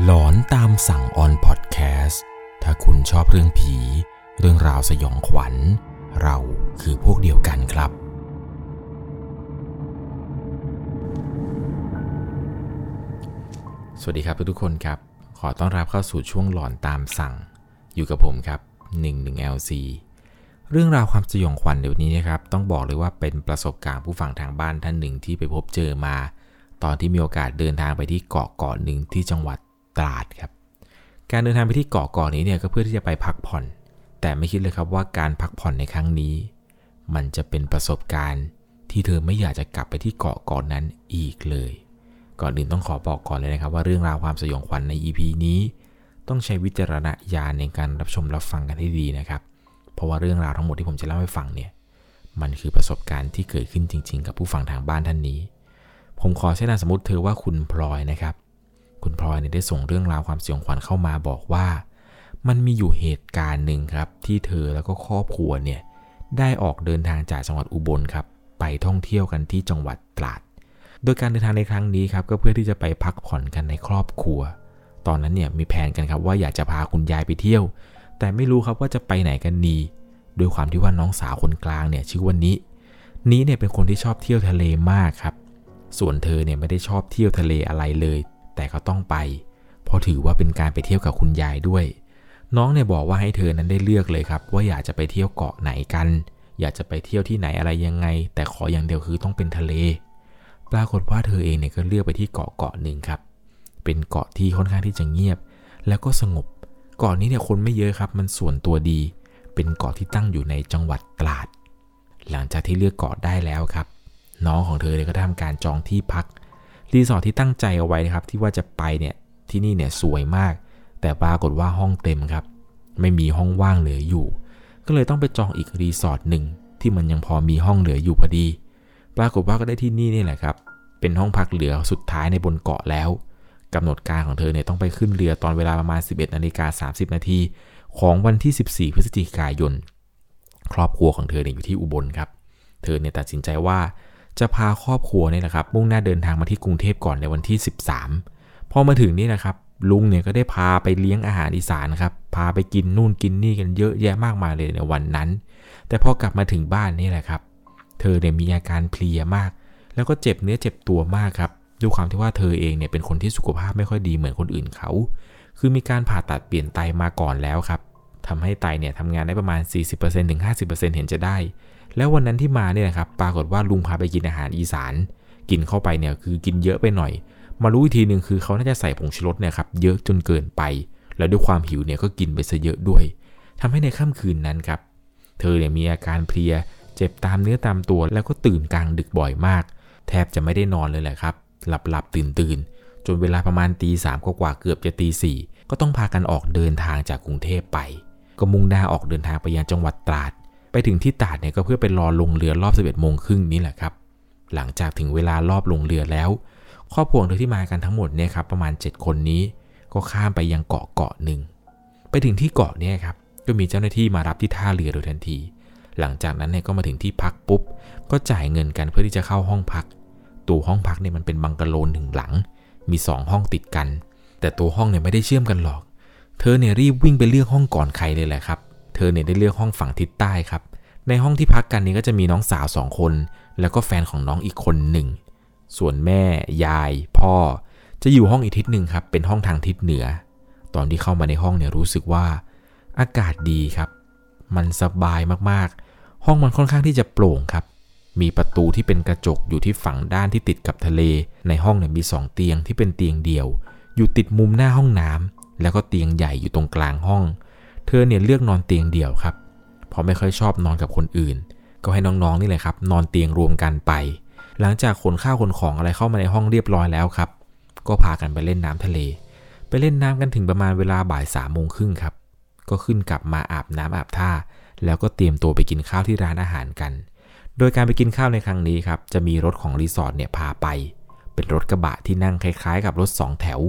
หลอนตามสั่งออนพอดแคสต์ถ้าคุณชอบเรื่องผี เรื่องราวสยองขวัญ เราคือพวกเดียวกันครับ สวัสดีครับทุกคนครับ ขอต้อนรับเข้าสู่ช่วงหลอนตามสั่ง อยู่กับผมครับ 11LC เรื่องราวความสยองขวัญเดี๋ยวนี้นะครับ ต้องบอกเลยว่าเป็นประสบการณ์ผู้ฟังทางบ้านท่านหนึ่งที่ไปพบเจอมา ตอนที่มีโอกาสเดินทางไปที่เกาะเกาะหนึ่งที่จังหวัด ตราดครับ การเดินทางไปที่เกาะเกาะนี้เนี่ยก็เพื่อที่จะไปพักผ่อน แต่ไม่คิดเลยครับว่าการพักผ่อนในครั้งนี้ มันจะเป็นประสบการณ์ที่เธอไม่อยากจะกลับไปที่เกาะเกาะนั้นอีกเลย ก่อนอื่นต้องขอบอกก่อนเลยนะครับว่าเรื่องราวความสยองขวัญใน EP นี้ ต้องใช้วิจารณญาณในการรับชมรับฟังกันให้ดีนะครับ เพราะว่าเรื่องราวทั้งหมดที่ผมจะเล่าให้ฟังเนี่ย มันคือประสบการณ์ที่เกิดขึ้นจริง ๆ กับผู้ฟังทางบ้านท่านนี้ ผมขอใช้นามสมมติเธอว่าคุณพลอยนะครับ คุณพลอยเนี่ยได้ส่งเรื่องราวความสยองขวัญเข้ามาบอกว่า มันมีอยู่เหตุการณ์หนึ่งครับ ที่เธอแล้วก็ครอบครัวเนี่ยได้ออกเดินทางจากจังหวัดอุบลครับ ไปท่องเที่ยวกันที่จังหวัดตราด โดยการเดินทางในครั้งนี้ครับก็เพื่อที่จะไปพักผ่อนกันในครอบครัว ตอนนั้นเนี่ยมีแผนกันครับว่าอยากจะพาคุณยายไปเที่ยว แต่ไม่รู้ครับว่าจะไปไหนกันดีด้วยความที่ว่าน้องสาวคนกลางเนี่ยชื่อว่านี้นี้เนี่ยเป็นคนที่ชอบเที่ยวทะเลมากครับ ส่วนเธอเนี่ยไม่ได้ชอบเที่ยวทะเลอะไรเลย แต่ก็ต้องไป เพราะถือว่าเป็นการไปเที่ยวกับคุณยายด้วย น้องเนี่ยบอกว่าให้เธอนั้นได้เลือกเลยครับ ว่าอยากจะไปเที่ยวเกาะไหนกัน อยากจะไปเที่ยวที่ไหนอะไรยังไง แต่ขออย่างเดียวคือต้องเป็นทะเล ปรากฏว่าเธอเองเนี่ยก็เลือกไปที่เกาะเกาะหนึ่งครับ เป็นเกาะที่ค่อนข้างที่จะเงียบ แล้วก็สงบ เกาะนี้เนี่ยคนไม่เยอะครับ มันส่วนตัวดี เป็นเกาะที่ตั้งอยู่ในจังหวัดตราด หลังจากที่เลือกเกาะได้แล้วครับน้องของเธอเนี่ยก็ทำการจองที่พัก รีสอร์ทที่ตั้งใจเอาไว้นะครับที่ว่าจะไปเนี่ยที่นี่เนี่ยสวยมาก แต่ปรากฏว่าห้องเต็มครับ ไม่มีห้องว่างเหลืออยู่ ก็เลยต้องไปจองอีกรีสอร์ทหนึ่งที่มันยังพอมีห้องเหลืออยู่พอดี ปรากฏว่าก็ได้ที่นี่นี่แหละครับ เป็นห้องพักเหลือสุดท้ายในบนเกาะแล้วกำหนดการของเธอเนี่ยต้องไปขึ้นเรือตอนเวลาประมาณ 11นาฬิกา30 นาทีของวันที่ 14 พฤศจิกายน ครอบครัวของเธอเนี่ยอยู่ที่อุบลครับ เธอเนี่ยตัดสินใจว่า จะพาครอบครัวเนี่ยนะครับมุ่งหน้าเดินทางมาที่กรุงเทพก่อนในวันที่ 13 พอมาถึงนี่นะครับลุงเนี่ยก็ได้พาไปเลี้ยงอาหารอีสานครับ พาไปกินนู่นกินนี่กันเยอะแยะมากมายเลยในวันนั้น แต่พอกลับมาถึงบ้านนี่แหละครับ เธอเนี่ยมีอาการเพลียมาก แล้วก็เจ็บเนื้อเจ็บตัวมากครับด้วยความที่ว่าเธอเองเนี่ยเป็นคนที่สุขภาพไม่ค่อยดีเหมือนคนอื่นเขา คือมีการผ่าตัดเปลี่ยนไตมาก่อนแล้วครับทำให้ไตเนี่ยทำงานได้ประมาณ 40%ถึง 50%เห็นจะได้ แล้ววันนั้นที่มาเนี่ยนะครับปรากฏว่าลุงพาไปกินอาหารอีสาน กินเข้าไปเนี่ยคือกินเยอะไปหน่อย มารู้อีกทีหนึ่งคือเขาน่าจะใส่ผงชูรสเนี่ยครับเยอะจนเกินไป แล้วด้วยความหิวเนี่ยก็กินไปซะเยอะด้วยทำให้ในค่ำคืนนั้นครับ เธอเนี่ยมีอาการเพลีย เจ็บตามเนื้อตามตัว แล้วก็ตื่นกลางดึกบ่อยมาก แทบจะไม่ได้นอนเลยแหละครับ หลับหลับตื่นตื่นจนเวลาประมาณตีสามกว่าเกือบจะตีสี่ก็ต้องพากันออกเดินทางจากกรุงเทพไป ก็มุ่งหน้าออกเดินทางไปยังจังหวัดตราด ไปถึงที่ตาดเนี่ยก็เพื่อไปรอลงเรือรอบ 11โมงครึ่งนี่แหละครับ หลังจากถึงเวลารอบลงเรือแล้ว ครอบครัวเธอที่มากันทั้งหมดเนี่ยครับประมาณ 7 คนนี้ ก็ข้ามไปยังเกาะเกาะหนึ่ง ไปถึงที่เกาะเนี่ยครับก็มีเจ้าหน้าที่มารับที่ท่าเรือโดยทันที หลังจากนั้นเนี่ยก็มาถึงที่พักปุ๊บ ก็จ่ายเงินกันเพื่อที่จะเข้าห้องพัก ตัวห้องพักเนี่ยมันเป็นบังกะโลนหนึ่งหลัง มี 2 ห้องติดกัน แต่ตัวห้องเนี่ยไม่ได้เชื่อมกันหรอก เธอเนี่ยรีบวิ่งไปเลือกห้องก่อนใครเลยแหละครับ อเนี่ยได้เลือกห้องฝั่งทิศใต้ครับ ในห้องที่พักกันนี้ก็จะมีน้องสาวสองคน แล้วก็แฟนของน้องอีกคนหนึ่ง ส่วนแม่ ยาย พ่อ จะอยู่ห้องอีกทิศหนึ่งครับ เป็นห้องทางทิศเหนือ ตอนที่เข้ามาในห้องเนี่ยรู้สึกว่า อากาศดีครับ มันสบายมากๆ ห้องมันค่อนข้างที่จะโปร่งครับ มีประตูที่เป็นกระจกอยู่ที่ฝั่งด้านที่ติดกับทะเล ในห้องเนี่ยมีสองเตียงที่เป็นเตียงเดี่ยว อยู่ติดมุมหน้าห้องน้ำแล้วก็เตียงใหญ่อยู่ตรงกลางห้อง อเนี่ยเลือกนอนเตียงเดี่ยวครับเพราะไม่ค่อยชอบนอนกับคนอื่น ก็ให้น้องๆนี่เลยครับ นอนเตียงรวมกันไป หลังจากขนข้าวขนของอะไรเข้ามาในห้องเรียบร้อยแล้วครับ ก็พากันไปเล่นน้ำทะเล ไปเล่นน้ำกันถึงประมาณเวลาบ่ายสามโมงครึ่งครับ ก็ขึ้นกลับมาอาบน้ำอาบท่า แล้วก็เตรียมตัวไปกินข้าวที่ร้านอาหารกัน โดยการไปกินข้าวในครั้งนี้ครับ จะมีรถของรีสอร์ทเนี่ยพาไป เป็นรถกระบะที่นั่งคล้ายๆ กับรถ2แถว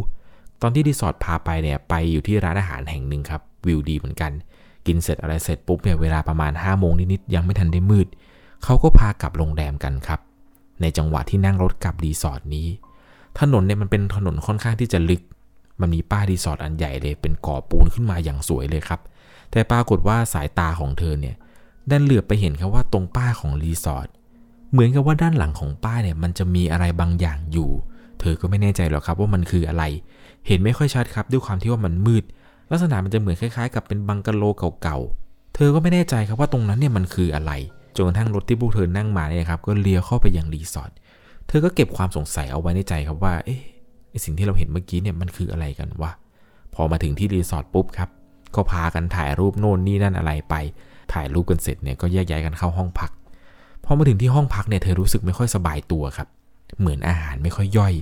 ตอนที่รีสอร์ทพาไปเนี่ยไปอยู่ที่ร้านอาหารแห่งหนึ่งครับ วิวดีเหมือนกัน กินเสร็จอะไรเสร็จปุ๊บเนี่ยเวลาประมาณ5้าโมงนิดๆยังไม่ทันได้มืด เขาก็พากลับโรงแรมกันครับ ในจังหวะที่นั่งรถกลับรีสอร์ทนี้ ถนนเนี่ยมันเป็นถนนค่อนข้างที่จะลึก มันมีป้ายรีสอร์ทอันใหญ่เลยเป็นก่อปูนขึ้นมาอย่างสวยเลยครับ แต่ปรากฏว่าสายตาของเธอเนี่ยดันเหลือบไปเห็นครับว่าตรงป้ายของรีสอร์ทเหมือนกับว่าด้านหลังของป้ายเนี่ยมันจะมีอะไรบางอย่างอยู่ เธอก็ไม่แน่ใจหรอกครับว่ามันคืออะไร เห็นไม่ค่อยชัดครับด้วยความที่ว่ามันมืด ลักษณะมันจะเหมือนคล้ายๆ กับเป็นบังกะโลเก่าๆ เธอก็ไม่แน่ใจครับว่าตรงนั้นเนี่ยมันคืออะไร จนกระทั่งรถที่พวกเธอนั่งมาเนี่ยครับก็เลี้ยวเข้าไปยังรีสอร์ท เธอก็เก็บความสงสัยเอาไว้ในใจครับว่า เอ๊ะสิ่งที่เราเห็นเมื่อกี้เนี่ยมันคืออะไรกันวะ พอมาถึงที่รีสอร์ทปุ๊บครับ ก็พากันถ่ายรูปโน่นนี่นั่นอะไรไป ถ่ายรูปกันเสร็จเนี่ยก็แยกย้ายกันเข้าห้องพัก พอมาถึงที่ห้องพักเนี่ยเธอรู้สึกไม่ค่อยสบายตัวครับ เหมือนอาหารไม่ค่อยย่อย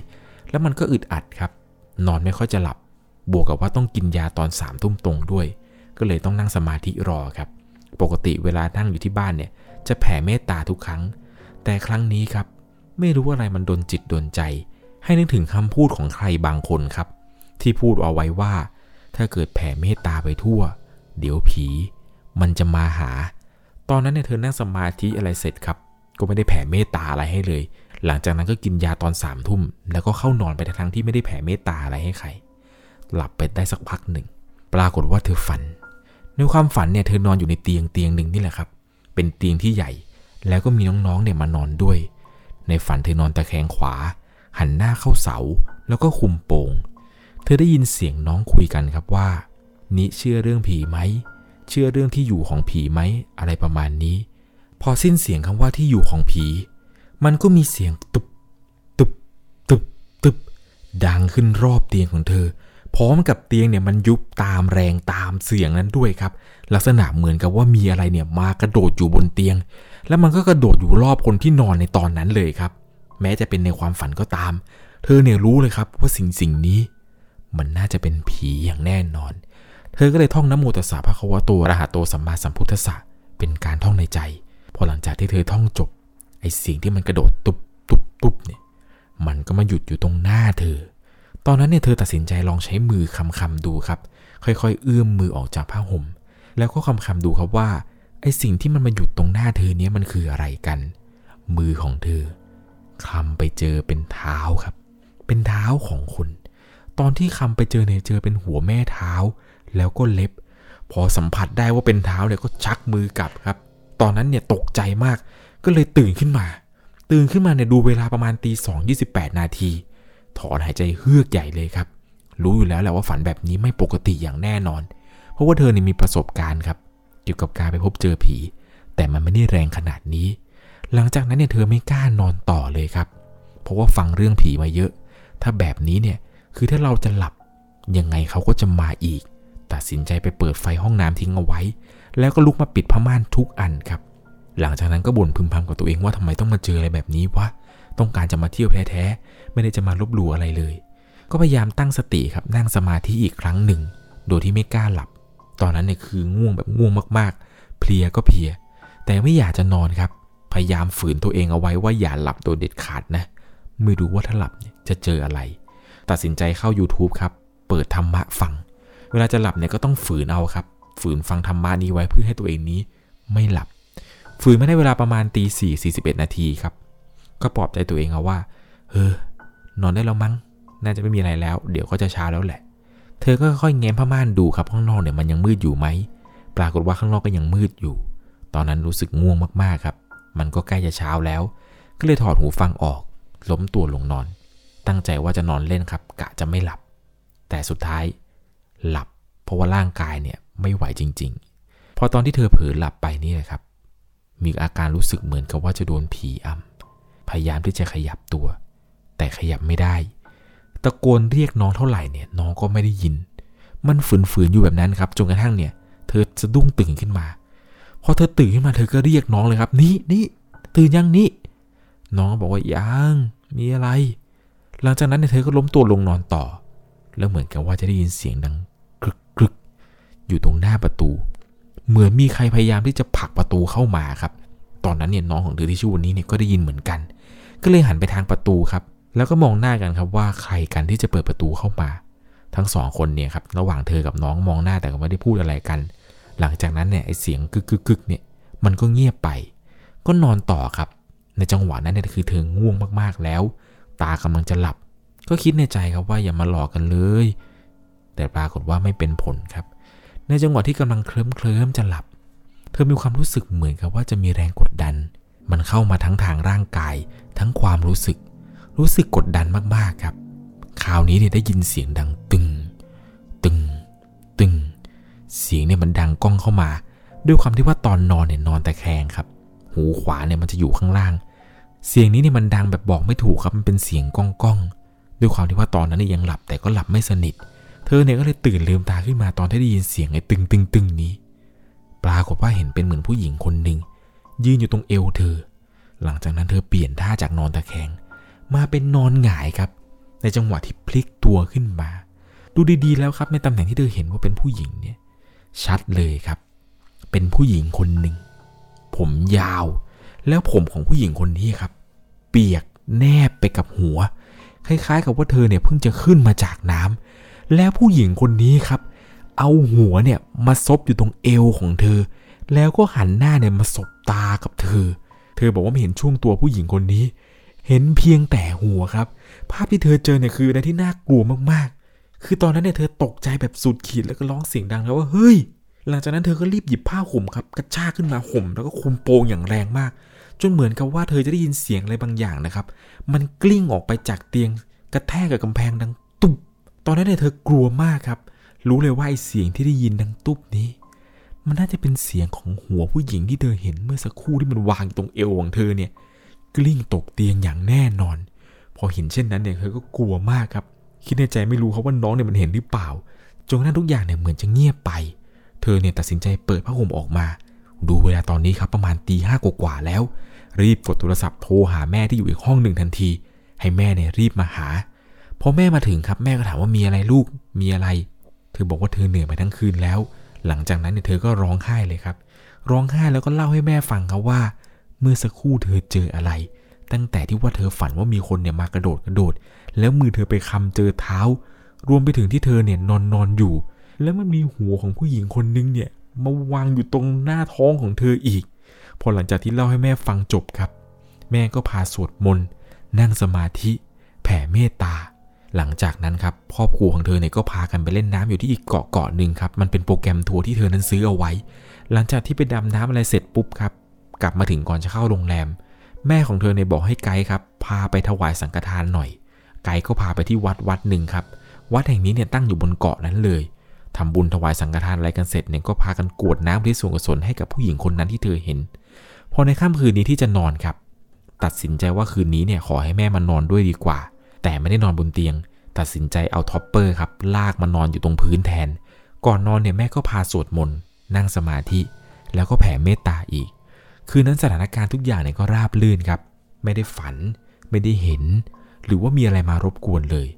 แล้วมันก็อึดอัดครับ นอนไม่ค่อยจะหลับ บวกกับว่าต้องกินยาตอนสามทุ่มตรงด้วย ก็เลยต้องนั่งสมาธิรอครับ ปกติเวลานั่งอยู่ที่บ้านเนี่ย จะแผ่เมตตาทุกครั้ง แต่ครั้งนี้ครับ ไม่รู้อะไรมันดนจิตดนใจ ให้นึกถึงคำพูดของใครบางคนครับ ที่พูดเอาไว้ว่า ถ้าเกิดแผ่เมตตาไปทั่ว เดี๋ยวผี มันจะมาหา ตอนนั้นเนี่ยเธอนั่งสมาธิอะไรเสร็จครับ ก็ไม่ได้แผ่เมตตาอะไรให้เลย หลังจากนั้นก็กินยาตอนสามทุ่มแล้วก็เข้านอนไปทั้งที่ไม่ได้แผ่เมตตาอะไรให้ใคร หลับไปได้สักพักหนึ่ง ปรากฏว่าเธอฝัน ในความฝันเนี่ยเธอนอนอยู่ในเตียงเตียงหนึ่งนี่แหละครับ เป็นเตียงที่ใหญ่ แล้วก็มีน้องๆเนี่ยมานอนด้วย ในฝันเธอนอนตะแคงขวา หันหน้าเข้าเสา แล้วก็คุมโปง เธอได้ยินเสียงน้องคุยกันครับว่า นิเชื่อเรื่องผีไหม เชื่อเรื่องที่อยู่ของผีไหม อะไรประมาณนี้ พอสิ้นเสียงคำว่าที่อยู่ของผี มันก็มีเสียงตุบ ตุบ ตุบ ตุบ ดังขึ้นรอบเตียงของเธอ พร้อมกับเตียงเนี่ยมันยุบตามแรงตามเสียงนั้นด้วยครับ ลักษณะเหมือนกับว่ามีอะไรเนี่ยมากระโดดอยู่บนเตียง แล้วมันก็กระโดดอยู่รอบคนที่นอนในตอนนั้นเลยครับ แม้จะเป็นในความฝันก็ตาม เธอเนี่ยรู้เลยครับว่าสิ่งสิ่งนี้ มันน่าจะเป็นผีอย่างแน่นอน เธอก็เลยท่องนโมตัสสะพระควะโตอะระหะโตสัมมาสัมพุทธสสะเป็นการท่องในใจ พอหลังจากที่เธอท่องจบไอ้สิ่งที่มันกระโดดตุบตุบตุบเนี่ยมันก็มาหยุดอยู่ตรงหน้าเธอ ตอนนั้นเนี่ยเธอตัดสินใจลองใช้มือคำคำดูครับ ค่อยๆ เอื้อมมือออกจากผ้าห่ม แล้วก็คำคำดูครับว่าไอ้สิ่งที่มันมาหยุดตรงหน้าเธอเนี้ยมันคืออะไรกัน มือของเธอคลำไปเจอเป็นเท้าครับ เป็นเท้าของคน ตอนที่คำไปเจอเนี่ยเจอเป็นหัวแม่เท้า แล้วก็เล็บ พอสัมผัสได้ว่าเป็นเท้าเนี่ยก็ชักมือกลับครับ ตอนนั้นเนี่ยตกใจมาก ก็เลยตื่นขึ้นมา ตื่นขึ้นมาเนี่ยดูเวลาประมาณตีสองยี่สิบแปดนาที ถอนหายใจเฮือกใหญ่เลยครับ รู้อยู่แล้วแหละว่าฝันแบบนี้ไม่ปกติอย่างแน่นอน เพราะว่าเธอเนี่ยมีประสบการณ์ครับ เกี่ยวกับการไปพบเจอผี แต่มันไม่ได้แรงขนาดนี้ หลังจากนั้นเนี่ยเธอไม่กล้านอนต่อเลยครับ เพราะว่าฟังเรื่องผีมาเยอะ ถ้าแบบนี้เนี่ยคือถ้าเราจะหลับยังไงเขาก็จะมาอีก ตัดสินใจไปเปิดไฟห้องน้ำทิ้งเอาไว้ แล้วก็ลุกมาปิดผ้าม่านทุกอันครับ หลังจากนั้นก็บ่นพึมพำกับตัวเองว่าทำไมต้องมาเจออะไรแบบนี้วะ ต้องการจะมาเที่ยวแท้ๆ ไม่ได้จะมาลบหลู่อะไรเลย ก็พยายามตั้งสติครับนั่งสมาธิอีกครั้งหนึ่ง โดยที่ไม่กล้าหลับ ตอนนั้นเนี่ยคือง่วงแบบง่วงมากๆ เพลียก็เพลีย แต่ไม่อยากจะนอนครับ พยายามฝืนตัวเองเอาไว้ว่าอย่าหลับโดยเด็ดขาดนะ ไม่รู้ว่าถ้าหลับเนี่ยจะเจออะไร ตัดสินใจเข้า YouTube ครับ เปิดธรรมะฟัง เวลาจะหลับเนี่ยก็ต้องฝืนเอาครับ ฝืนฟังธรรมะนี้ไว้เพื่อให้ตัวเองนี้ไม่หลับฝืนม่ได้เวลาประมาณตีสี่สี่สิบเอ็ดนาทีครับ ก็ปลอบใจตัวเองเอาว่า เออ นอนได้แล้วมั้ง น่าจะไม่มีอะไรแล้ว เดี๋ยวก็จะเช้าแล้วแหละ เธอก็ค่อยแง้มผ้าม่านดูครับข้างนอกเนี่ยมันยังมืดอยู่ไหม ปรากฏว่าข้างนอกก็ยังมืดอยู่ ตอนนั้นรู้สึกง่วงมากๆครับ มันก็ใกล้จะเช้าแล้ว ก็เลยถอดหูฟังออก ล้มตัวลงนอน ตั้งใจว่าจะนอนเล่นครับ กะจะไม่หลับ แต่สุดท้าย หลับ เพราะว่าร่างกายเนี่ยไม่ไหวจริง ๆ พอตอนที่เธอเผลอหลับไปนี่แหละครับ มีอาการรู้สึกเหมือนกับว่าจะโดนผีอำ พยายามที่จะขยับตัว แต่ขยับไม่ได้ ตะโกนเรียกน้องเท่าไหร่เนี่ยน้องก็ไม่ได้ยิน มันฝืนๆอยู่แบบนั้นครับจนกระทั่งเนี่ยเธอสะดุ้งตื่นขึ้นมาพอเธอตื่นขึ้นมาเธอก็เรียกน้องเลยครับ นี่นี่ตื่นยังนี่น้องบอกว่ายังมีอะไร หลังจากนั้นเนี่ยเธอก็ล้มตัวลงนอนต่อ แล้วเหมือนกับว่าจะได้ยินเสียงดังกรึกกรึกอยู่ตรงหน้าประตู เหมือนมีใครพยายามที่จะผลักประตูเข้ามาครับ ตอนนั้นเนี่ยน้องของเธอที่ชื่อวันนี้เนี่ยก็ได้ยินเหมือนกัน ก็เลยหันไปทางประตูครับ แล้วก็มองหน้ากันครับว่าใครกันที่จะเปิดประตูเข้ามา ทั้งสองคนเนี่ยครับระหว่างเธอกับน้องมองหน้าแต่ก็ไม่ได้พูดอะไรกัน หลังจากนั้นเนี่ยไอเสียงกึกกึกกึกเนี่ยมันก็เงียบไป ก็นอนต่อครับ ในจังหวะนั้นเนี่ยคือเธอง่วงมากๆแล้ว ตากำลังจะหลับ ก็คิดในใจครับว่าอย่ามาหลอกกันเลย แต่ปรากฏว่าไม่เป็นผลครับ ในจังหวะที่กำลังเคลิ้มเคลิ้มจะหลับ เธอมีความรู้สึกเหมือนกับว่าจะมีแรงกดดัน มันเข้ามาทั้งทางร่างกาย ทั้งความรู้สึก รู้สึกกดดันมากๆครับ คราวนี้เนี่ยได้ยินเสียงดังตึง ตึง ตึง เสียงเนี่ยมันดังก้องเข้ามา ด้วยความที่ว่าตอนนอนเนี่ยนอนแต่แคงครับ หูขวาเนี่ยมันจะอยู่ข้างล่าง เสียงนี้เนี่ยมันดังแบบบอกไม่ถูกครับ มันเป็นเสียงก้องก้องด้วยความที่ว่าตอนนั้นเนี่ยยังหลับแต่ก็หลับไม่สนิท เธอเนี่ยก็เลยตื่นลืมตาขึ้นมาตอนที่ได้ยินเสียงไอ้ตึงตึงตึงนี้ ปรากฏว่าเห็นเป็นเหมือนผู้หญิงคนหนึ่ง ยืนอยู่ตรงเอวเธอ หลังจากนั้นเธอเปลี่ยนท่าจากนอนตะแคง มาเป็นนอนหงายครับ ในจังหวะที่พลิกตัวขึ้นมา ดูดีๆ แล้วครับในตำแหน่งที่เธอเห็นว่าเป็นผู้หญิงเนี่ย ชัดเลยครับ เป็นผู้หญิงคนหนึ่ง ผมยาว แล้วผมของผู้หญิงคนนี้ครับ เปียกแนบไปกับหัว คล้ายๆ กับว่าเธอเนี่ยเพิ่งจะขึ้นมาจากน้ำแล้วผู้หญิงคนนี้ครับ เอาหัวเนี่ยมาซบอยู่ตรงเอวของเธอ แล้วก็หันหน้าเนี่ยมาสบตากับเธอ เธอบอกว่าไม่เห็นช่วงตัวผู้หญิงคนนี้ เห็นเพียงแต่หัวครับ ภาพที่เธอเจอเนี่ยคืออะไรที่น่ากลัวมากๆ คือตอนนั้นเนี่ยเธอตกใจแบบสุดขีดแล้วก็ร้องเสียงดังแล้วว่าเฮ้ย หลังจากนั้นเธอก็รีบหยิบผ้าห่มครับกระชากขึ้นมาห่มแล้วก็คุมโปงอย่างแรงมาก จนเหมือนกับว่าเธอจะได้ยินเสียงอะไรบางอย่างนะครับ มันกลิ้งออกไปจากเตียง กระแทกกับกำแพงดังตุ๊บตอนนั้นเนี่ยเธอ กลัวมากครับ รู้เลยว่าไอเสียงที่ได้ยินดังตุ๊บนี้ มันน่าจะเป็นเสียงของหัวผู้หญิงที่เธอเห็นเมื่อสักครู่ที่มันวางตรงเอวของเธอเนี่ย กลิ้งตกเตียงอย่างแน่นอน พอเห็นเช่นนั้นเนี่ยเธอก็กลัวมากครับ คิดในใจไม่รู้เขาว่าน้องเนี่ยมันเห็นหรือเปล่า จนกระทั่งทุกอย่างเนี่ยเหมือนจะเงียบไป เธอเนี่ยตัดสินใจเปิดผ้าห่มออกมา ดูเวลาตอนนี้ครับประมาณตีห้ากว่าแล้ว รีบกดโทรศัพท์โทรหาแม่ที่อยู่อีกห้องหนึ่งทันที ให้แม่เนี่ยรีบมาหา พอแม่มาถึงครับแม่ก็ถามว่ามีอะไรลูก มีอะไร เธอบอกว่าเธอเหนื่อยไปทั้งคืนแล้ว หลังจากนั้นเนี่ยเธอก็ร้องไห้เลยครับ ร้องไห้แล้วก็เล่าให้แม่ฟังครับว่า เมื่อสักครู่เธอเจออะไร ตั้งแต่ที่ว่าเธอฝันว่ามีคนเนี่ยมากระโดดกระโดด แล้วมือเธอไปคำเจอเท้า รวมไปถึงที่เธอเนี่ยนอนนอนอยู่ แล้วมันมีหัวของผู้หญิงคนนึงเนี่ยมาวางอยู่ตรงหน้าท้องของเธออีก พอหลังจากที่เล่าให้แม่ฟังจบครับ แม่ก็พาสวดมนต์นั่งสมาธิ แผ่เมตตา หลังจากนั้นครับครอบครัวของเธอเนี่ยก็พากันไปเล่นน้ำอยู่ที่อีกเกาะเกาะหนึ่งครับมันเป็นโปรแกรมทัวร์ที่เธอนั้นซื้อเอาไว้ หลังจากที่ไปดำน้ำอะไรเสร็จปุ๊บครับกลับมาถึงก่อนจะเข้าโรงแรม แม่ของเธอเนี่ยบอกให้ไกด์ครับพาไปถวายสังฆทานหน่อย ไกด์ก็พาไปที่วัดวัดหนึ่งครับวัดแห่งนี้เนี่ยตั้งอยู่บนเกาะนั้นเลยทำบุญถวายสังฆทานอะไรกันเสร็จเนี่ยก็พากันกรวดน้ำอุทิศส่วนกุศลให้กับผู้หญิงคนนั้นที่เธอเห็น พอในค่ำคืนนี้ที่จะนอนครับ ตัดสินใจว่าคืนนี้เนี่ยขอให้แม่มานอนด้วยดีกว่า แต่ไม่ได้นอนบนเตียง ตัดสินใจเอา topper ครับ ลากมานอนอยู่ตรงพื้นแทน ก่อนนอนเนี่ยแม่ก็พาสวดมนต์นั่งสมาธิ แล้วก็แผ่เมตตาอีก คืนนั้นสถานการณ์ทุกอย่างเนี่ยก็ราบรื่นครับ ไม่ได้ฝัน ไม่ได้เห็น หรือว่ามีอะไรมารบกวนเลย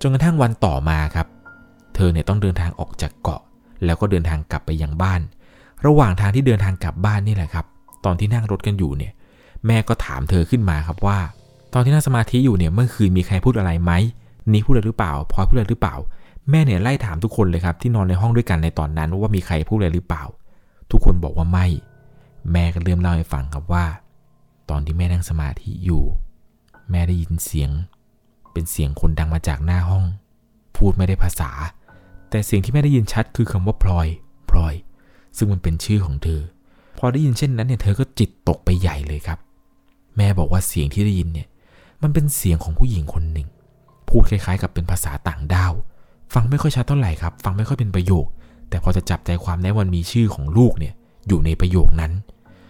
จนกระทั่งวันต่อมาครับ เธอเนี่ยต้องเดินทางออกจากเกาะ แล้วก็เดินทางกลับไปยังบ้าน ระหว่างทางที่เดินทางกลับบ้านนี่แหละครับ ตอนที่นั่งรถกันอยู่เนี่ย แม่ก็ถามเธอขึ้นมาครับว่า ตอนที่นั่งสมาธิอยู่เนี่ยเมื่อคืนมีใครพูดอะไรไหมนี่พูดอะไรหรือเปล่าพลอยพูดอะไรหรือเปล่า แม่เนี่ยไล่ถามทุกคนเลยครับที่นอนในห้องด้วยกันในตอนนั้นว่ามีใครพูดอะไรหรือเปล่า ทุกคนบอกว่าไม่ แม่ก็เริ่มเล่าให้ฟังครับว่า ตอนที่แม่นั่งสมาธิอยู่ แม่ได้ยินเสียง เป็นเสียงคนดังมาจากหน้าห้อง พูดไม่ได้ภาษา แต่เสียงที่แม่ได้ยินชัดคือคำว่าพลอยพลอย ซึ่งมันเป็นชื่อของเธอ พอได้ยินเช่นนั้นเนี่ยเธอก็จิตตกไปใหญ่เลยครับ แม่บอกว่าเสียงที่ได้ยินเนี่ย มันเป็นเสียงของผู้หญิงคนหนึ่ง พูดคล้ายๆ กับเป็นภาษาต่างดาว ฟังไม่ค่อยชัดเท่าไหร่ครับ ฟังไม่ค่อยเป็นประโยค แต่พอจะจับใจความได้วันมีชื่อของลูกเนี่ยอยู่ในประโยคนั้น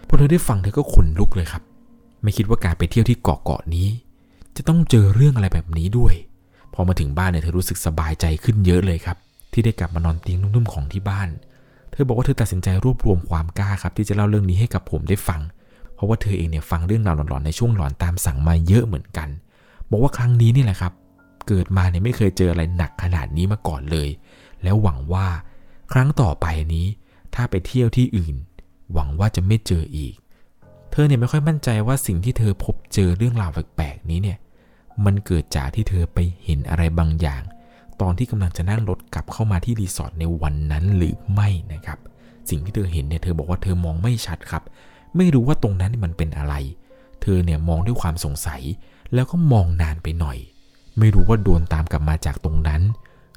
พอเธอได้ฟังเธอก็ขนลุกเลยครับ ไม่คิดว่าการไปเที่ยวที่เกาะเกาะนี้ จะต้องเจอเรื่องอะไรแบบนี้ด้วย พอมาถึงบ้านเนี่ยเธอรู้สึกสบายใจขึ้นเยอะเลยครับ ที่ได้กลับมานอนเตียงนุ่มๆของที่บ้าน เธอบอกว่าเธอตัดสินใจรวบรวมความกล้าครับ ที่จะเล่าเรื่องนี้ให้กับผมได้ฟัง เพราะว่าเธอเองเนี่ยฟังเรื่องราวหลอนๆในช่วงหลอนตามสั่งมาเยอะเหมือนกัน บอกว่าครั้งนี้นี่แหละครับ เกิดมาเนี่ยไม่เคยเจออะไรหนักขนาดนี้มาก่อนเลย แล้วหวังว่าครั้งต่อไปนี้ ถ้าไปเที่ยวที่อื่น หวังว่าจะไม่เจออีก เธอเนี่ยไม่ค่อยมั่นใจว่าสิ่งที่เธอพบเจอเรื่องราวแปลกๆนี้เนี่ย มันเกิดจากที่เธอไปเห็นอะไรบางอย่าง ตอนที่กำลังจะนั่งรถกลับเข้ามาที่รีสอร์ทในวันนั้นหรือไม่นะครับ สิ่งที่เธอเห็นเนี่ยเธอบอกว่าเธอมองไม่ชัดครับ ไม่รู้ว่าตรงนั้นมันเป็นอะไร เธอเนี่ยมองด้วยความสงสัย แล้วก็มองนานไปหน่อย ไม่รู้ว่าโดนตามกลับมาจากตรงนั้น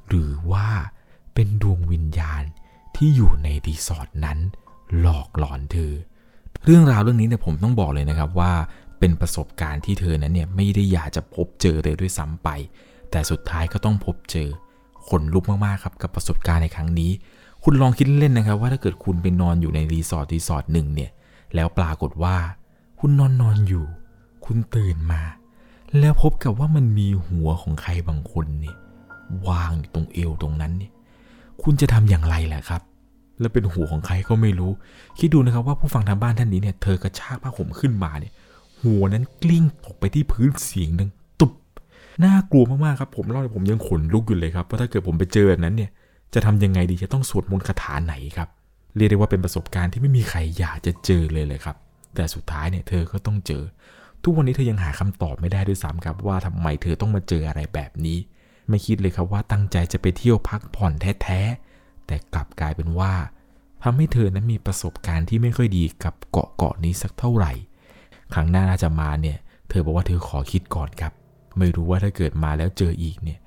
หรือว่าเป็นดวงวิญญาณที่อยู่ในรีสอร์ทนั้น หลอกหลอนเธอ เรื่องราวเรื่องนี้เนี่ยผมต้องบอกเลยนะครับว่าเป็นประสบการณ์ที่เธอนั้นเนี่ยไม่ได้อยากจะพบเจอเลยด้วยซ้ำไป แต่สุดท้ายก็ต้องพบเจอขนลุกมากๆครับกับประสบการณ์ในครั้งนี้ คุณลองคิดเล่นนะครับว่าถ้าเกิดคุณไปนอนอยู่ในรีสอร์ทรีสอร์ทหนึ่งเนี่ย แล้วปรากฏว่า คุณนอนนอนอยู่ คุณตื่นมา แล้วพบกับว่ามันมีหัวของใครบางคนเนี่ยวางอยู่ตรงเอวตรงนั้นเนี่ย คุณจะทำอย่างไรแหละครับ แล้วเป็นหัวของใครก็ไม่รู้ คิดดูนะครับว่าผู้ฟังทางบ้านท่านนี้เนี่ย เธอกระชากผ้าห่มขึ้นมาเนี่ย หัวนั้นกลิ้งตกไปที่พื้นเสียงดังตุบ น่ากลัวมากๆครับ ผมเล่าเนี่ยผมยังขนลุกอยู่เลยครับว่าถ้าเกิดผมไปเจอแบบนั้นเนี่ย จะทำยังไงดีจะต้องสวดมนต์คาถาไหนครับ เรียกได้ว่าเป็นประสบการณ์ที่ไม่มีใครอยากจะเจอเลยเลยครับ แต่สุดท้ายเนี่ยเธอก็ต้องเจอ ทุกวันนี้เธอยังหาคำตอบไม่ได้ด้วยซ้ำครับว่าทำไมเธอต้องมาเจออะไรแบบนี้ ไม่คิดเลยครับว่าตั้งใจจะไปเที่ยวพักผ่อนแท้ๆ แต่กลับกลายเป็นว่าทำให้เธอนั้นมีประสบการณ์ที่ไม่ค่อยดีกับเกาะเกาะนี้สักเท่าไหร่ ครั้งหน้าน่าจะมาเนี่ย เธอบอกว่าเธอขอคิดก่อนครับ ไม่รู้ว่าถ้าเกิดมาแล้วเจออีกเนี่ย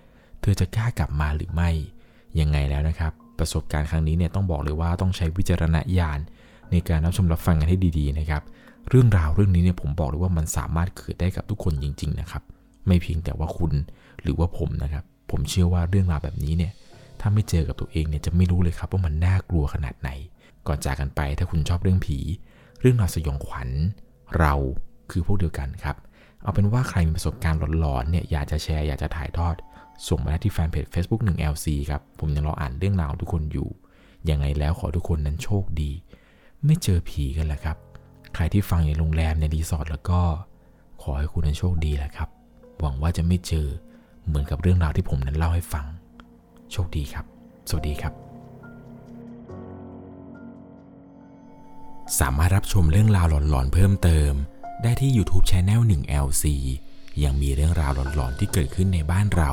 เธอจะกล้ากลับมาหรือไม่ ยังไงแล้วนะครับ ประสบการณ์ครั้งนี้เนี่ยต้องบอกเลยว่าต้องใช้วิจารณญาณในการรับชมรับฟังกันให้ดีๆนะครับ เรื่องราวเรื่องนี้เนี่ยผมบอกเลยว่ามันสามารถเกิดได้กับทุกคนจริง ๆ นะครับ ไม่เพียงแต่ว่าคุณหรือว่าผมนะครับ ผมเชื่อว่าเรื่องราวแบบนี้เนี่ยถ้าไม่เจอกับตัวเองเนี่ยจะไม่รู้เลยครับว่ามันน่ากลัวขนาดไหน ก่อนจากกันไปถ้าคุณชอบเรื่องผี เรื่องราวสยองขวัญ เราคือพวกเดียวกันครับ เอาเป็นว่าใครมีประสบการณ์หลอนๆเนี่ยอยากจะแชร์อยากจะถ่ายทอด ส่งมาได้ที่แฟนเพจ Facebook 1 LC ครับ ผมยังรออ่านเรื่องราวทุกคนอยู่ ยังไงแล้วขอทุกคนนั้นโชคดี ไม่เจอผีกันแหละครับ ใครที่ฟังในโรงแรมในรีสอร์ทแล้วก็ ขอให้คุณนั้นโชคดีแหละครับ หวังว่าจะไม่เจอเหมือนกับเรื่องราวที่ผมนั้นเล่าให้ฟัง โชคดีครับ สวัสดีครับ สามารถรับชมเรื่องราวหลอนๆเพิ่มเติม ได้ที่ YouTube Channel 1 LC ยังมีเรื่องราวหลอนๆที่เกิดขึ้นในบ้านเรา